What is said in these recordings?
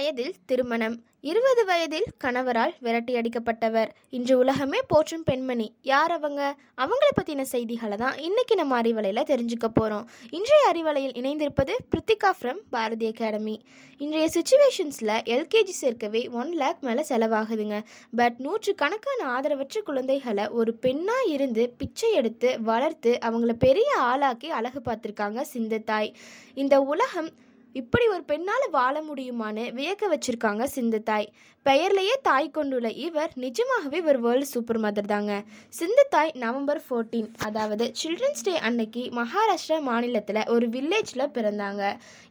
வயதில் திருமணம். இருபது வயதில் கணவரால் விரட்டியடிக்கப்பட்டவர் இன்று உலகமே போற்றும் பெண்மணி. யார் அவங்க? அவங்கள பற்றின செய்திகளை தான் இன்னைக்கு நம்ம அறிவலையில் தெரிஞ்சுக்க போகிறோம் இன்றைய அறிவலையில் இணைந்திருப்பது பிரித்திகா ஃப்ரம் பாரதி அகாடமி. இன்றைய சுச்சுவேஷன்ஸில் எல்கேஜி சேர்க்கவே ஒன் லேக் மேலே செலவாகுதுங்க. பட் நூற்று கணக்கான ஆதரவற்ற குழந்தைகளை ஒரு பெண்ணாக இருந்து பிச்சை எடுத்து வளர்த்து அவங்கள பெரிய ஆளாக்கி அழகு பார்த்துருக்காங்க சிந்த தாய். இந்த உலகம் இப்படி ஒரு பெண்ணால் வாழ முடியுமான்னு வியக்க வச்சிருக்காங்க சிந்து தாய். பெயர்லேயே தாய் கொண்டுள்ள இவர் நிஜமாகவே ஒரு வேர்ல்டு சூப்பர் மதர் தாங்க. சிந்து தாய் நவம்பர் ஃபோர்டீன் அதாவது சில்ட்ரன்ஸ் டே அன்னைக்கு மகாராஷ்டிரா மாநிலத்தில் ஒரு வில்லேஜில் பிறந்தாங்க.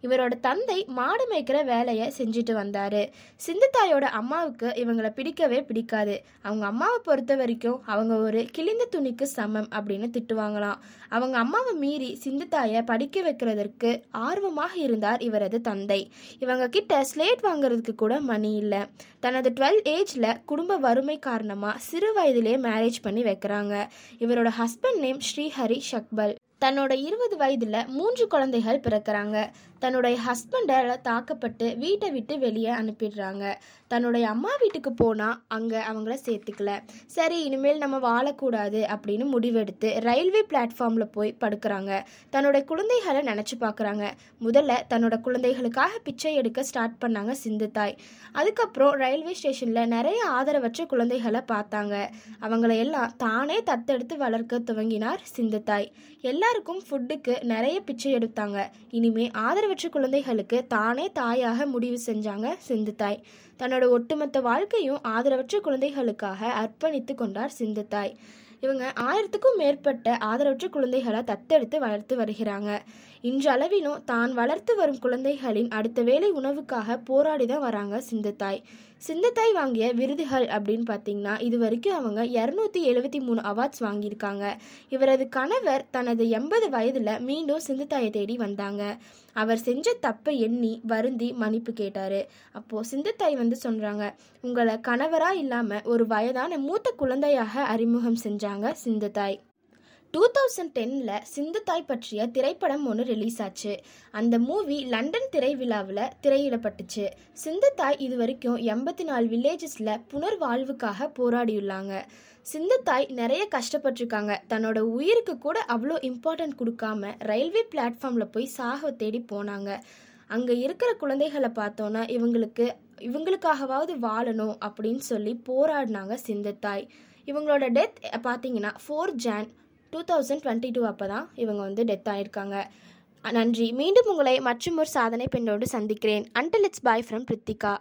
இவரோட தந்தை மாடு மேய்க்கிற வேலையை செஞ்சுட்டு வந்தார். சிந்து தாயோட அம்மாவுக்கு இவங்களை பிடிக்கவே பிடிக்காது. அவங்க அம்மாவை பொறுத்த வரைக்கும் அவங்க ஒரு கிழிந்த துணிக்கு சமம் அப்படின்னு திட்டுவாங்களாம். அவங்க அம்மாவை மீறி சிந்து தாயை படிக்க வைக்கிறதற்கு ஆர்வமாக இருந்தார் இவரது தந்தை. இவங்க கிட்ட ஸ்லேட் வாங்குறதுக்கு கூட மணி இல்லை. தனது டுவெல் ஏஜில் குடும்ப வறுமை காரணமாக சிறு வயதிலே மேரேஜ் பண்ணி வைக்கிறாங்க. இவரோட ஹஸ்பண்ட் நேம் ஸ்ரீஹரி ஷக்பல். தன்னோட இருபது வயதில் மூன்று குழந்தைகள் பிறக்கிறாங்க. தன்னுடைய ஹஸ்பண்டால் தாக்கப்பட்டு வீட்டை விட்டு வெளியே அனுப்பிடுறாங்க. தன்னுடைய அம்மா வீட்டுக்கு போனால் அங்கே அவங்கள சேர்த்துக்கல. சரி இனிமேல் நம்ம வாழக்கூடாது அப்படின்னு முடிவெடுத்து ரயில்வே பிளாட்ஃபார்மில் போய் படுக்கிறாங்க. தன்னுடைய குழந்தைகளை நினச்சி பார்க்குறாங்க முதல்ல தன்னோட குழந்தைகளுக்காக பிச்சை எடுக்க ஸ்டார்ட் பண்ணாங்க சிந்து தாய். அதுக்கப்புறம் ரயில்வே ஸ்டேஷனில் நிறைய ஆதரவற்ற குழந்தைகளை பார்த்தாங்க. அவங்கள எல்லாம் தானே தத்தெடுத்து வளர்க்க துவங்கினார் சிந்து தாய். எல்லாருக்கும் ஃபுட்டுக்கு நிறைய பிச்சை எடுத்தாங்க. இனிமே ஆதரவு ஆதரவற்ற குழந்தைகளுக்கு தானே தாயாக முடிவு செஞ்சாங்க சிந்து தாய் தன்னோட ஒட்டுமொத்த வாழ்க்கையும் ஆதரவற்ற குழந்தைகளுக்காக அர்ப்பணித்து கொண்டார் சிந்து தாய் இவங்க ஆயிரத்துக்கும் மேற்பட்ட ஆதரவற்ற குழந்தைகளை தத்தெடுத்து வளர்த்து வருகிறாங்க. இன்றளவிலும் தான் வளர்த்து வரும் குழந்தைகளின் அடுத்த வேலை உணவுக்காக போராடி தான் வராங்க சிந்தத்தாய். சிந்தத்தாய் வாங்கிய விருதுகள் அப்படின்னு பார்த்தீங்கன்னா இது வரைக்கும் அவங்க இரநூத்தி எழுபத்தி மூணு அவார்ட்ஸ் வாங்கியிருக்காங்க. இவரது கணவர் தனது எண்பது வயதில் மீண்டும் சிந்தத்தாயை தேடி வந்தாங்க. அவர் செஞ்ச தப்பை எண்ணி வருந்தி மன்னிப்பு கேட்டார். அப்போது சிந்தத்தாய் வந்து சொல்கிறாங்க உங்களை கணவராக இல்லாமல் ஒரு வயதான மூத்த குழந்தையாக அறிமுகம் செஞ்சாங்க சிந்தத்தாய். டூ தௌசண்ட் டென்னில் சிந்து தாய் பற்றிய திரைப்படம் ஒன்று ரிலீஸ் ஆச்சு. அந்த மூவி லண்டன் திரைவிழாவில் திரையிடப்பட்டுச்சு. சிந்து தாய் இது வரைக்கும் எண்பத்தி நாலு வில்லேஜஸில் புனர்வாழ்வுக்காக போராடியுள்ளாங்க. சிந்து தாய் நிறைய கஷ்டப்பட்டிருக்காங்க. தன்னோட உயிருக்கு கூட அவ்வளோ இம்பார்ட்டன்ட் கொடுக்காம ரயில்வே பிளாட்ஃபார்மில் போய் சாக தேடி போனாங்க. அங்கே இருக்கிற குழந்தைகளை பார்த்தோன்னா இவங்களுக்கு இவங்களுக்காகவாவது வாழணும் அப்படின்னு சொல்லி போராடினாங்க சிந்து தாய். இவங்களோட டெத் பார்த்தீங்கன்னா four Jan two thousand twenty two அப்போ தான் இவங்க வந்து டெத் ஆகியிருக்காங்க நன்றி. மீண்டும் உங்களை மற்றும் ஒரு சாதனை பெண்ணோடு சந்திக்கிறேன். Until it's bye from Prithika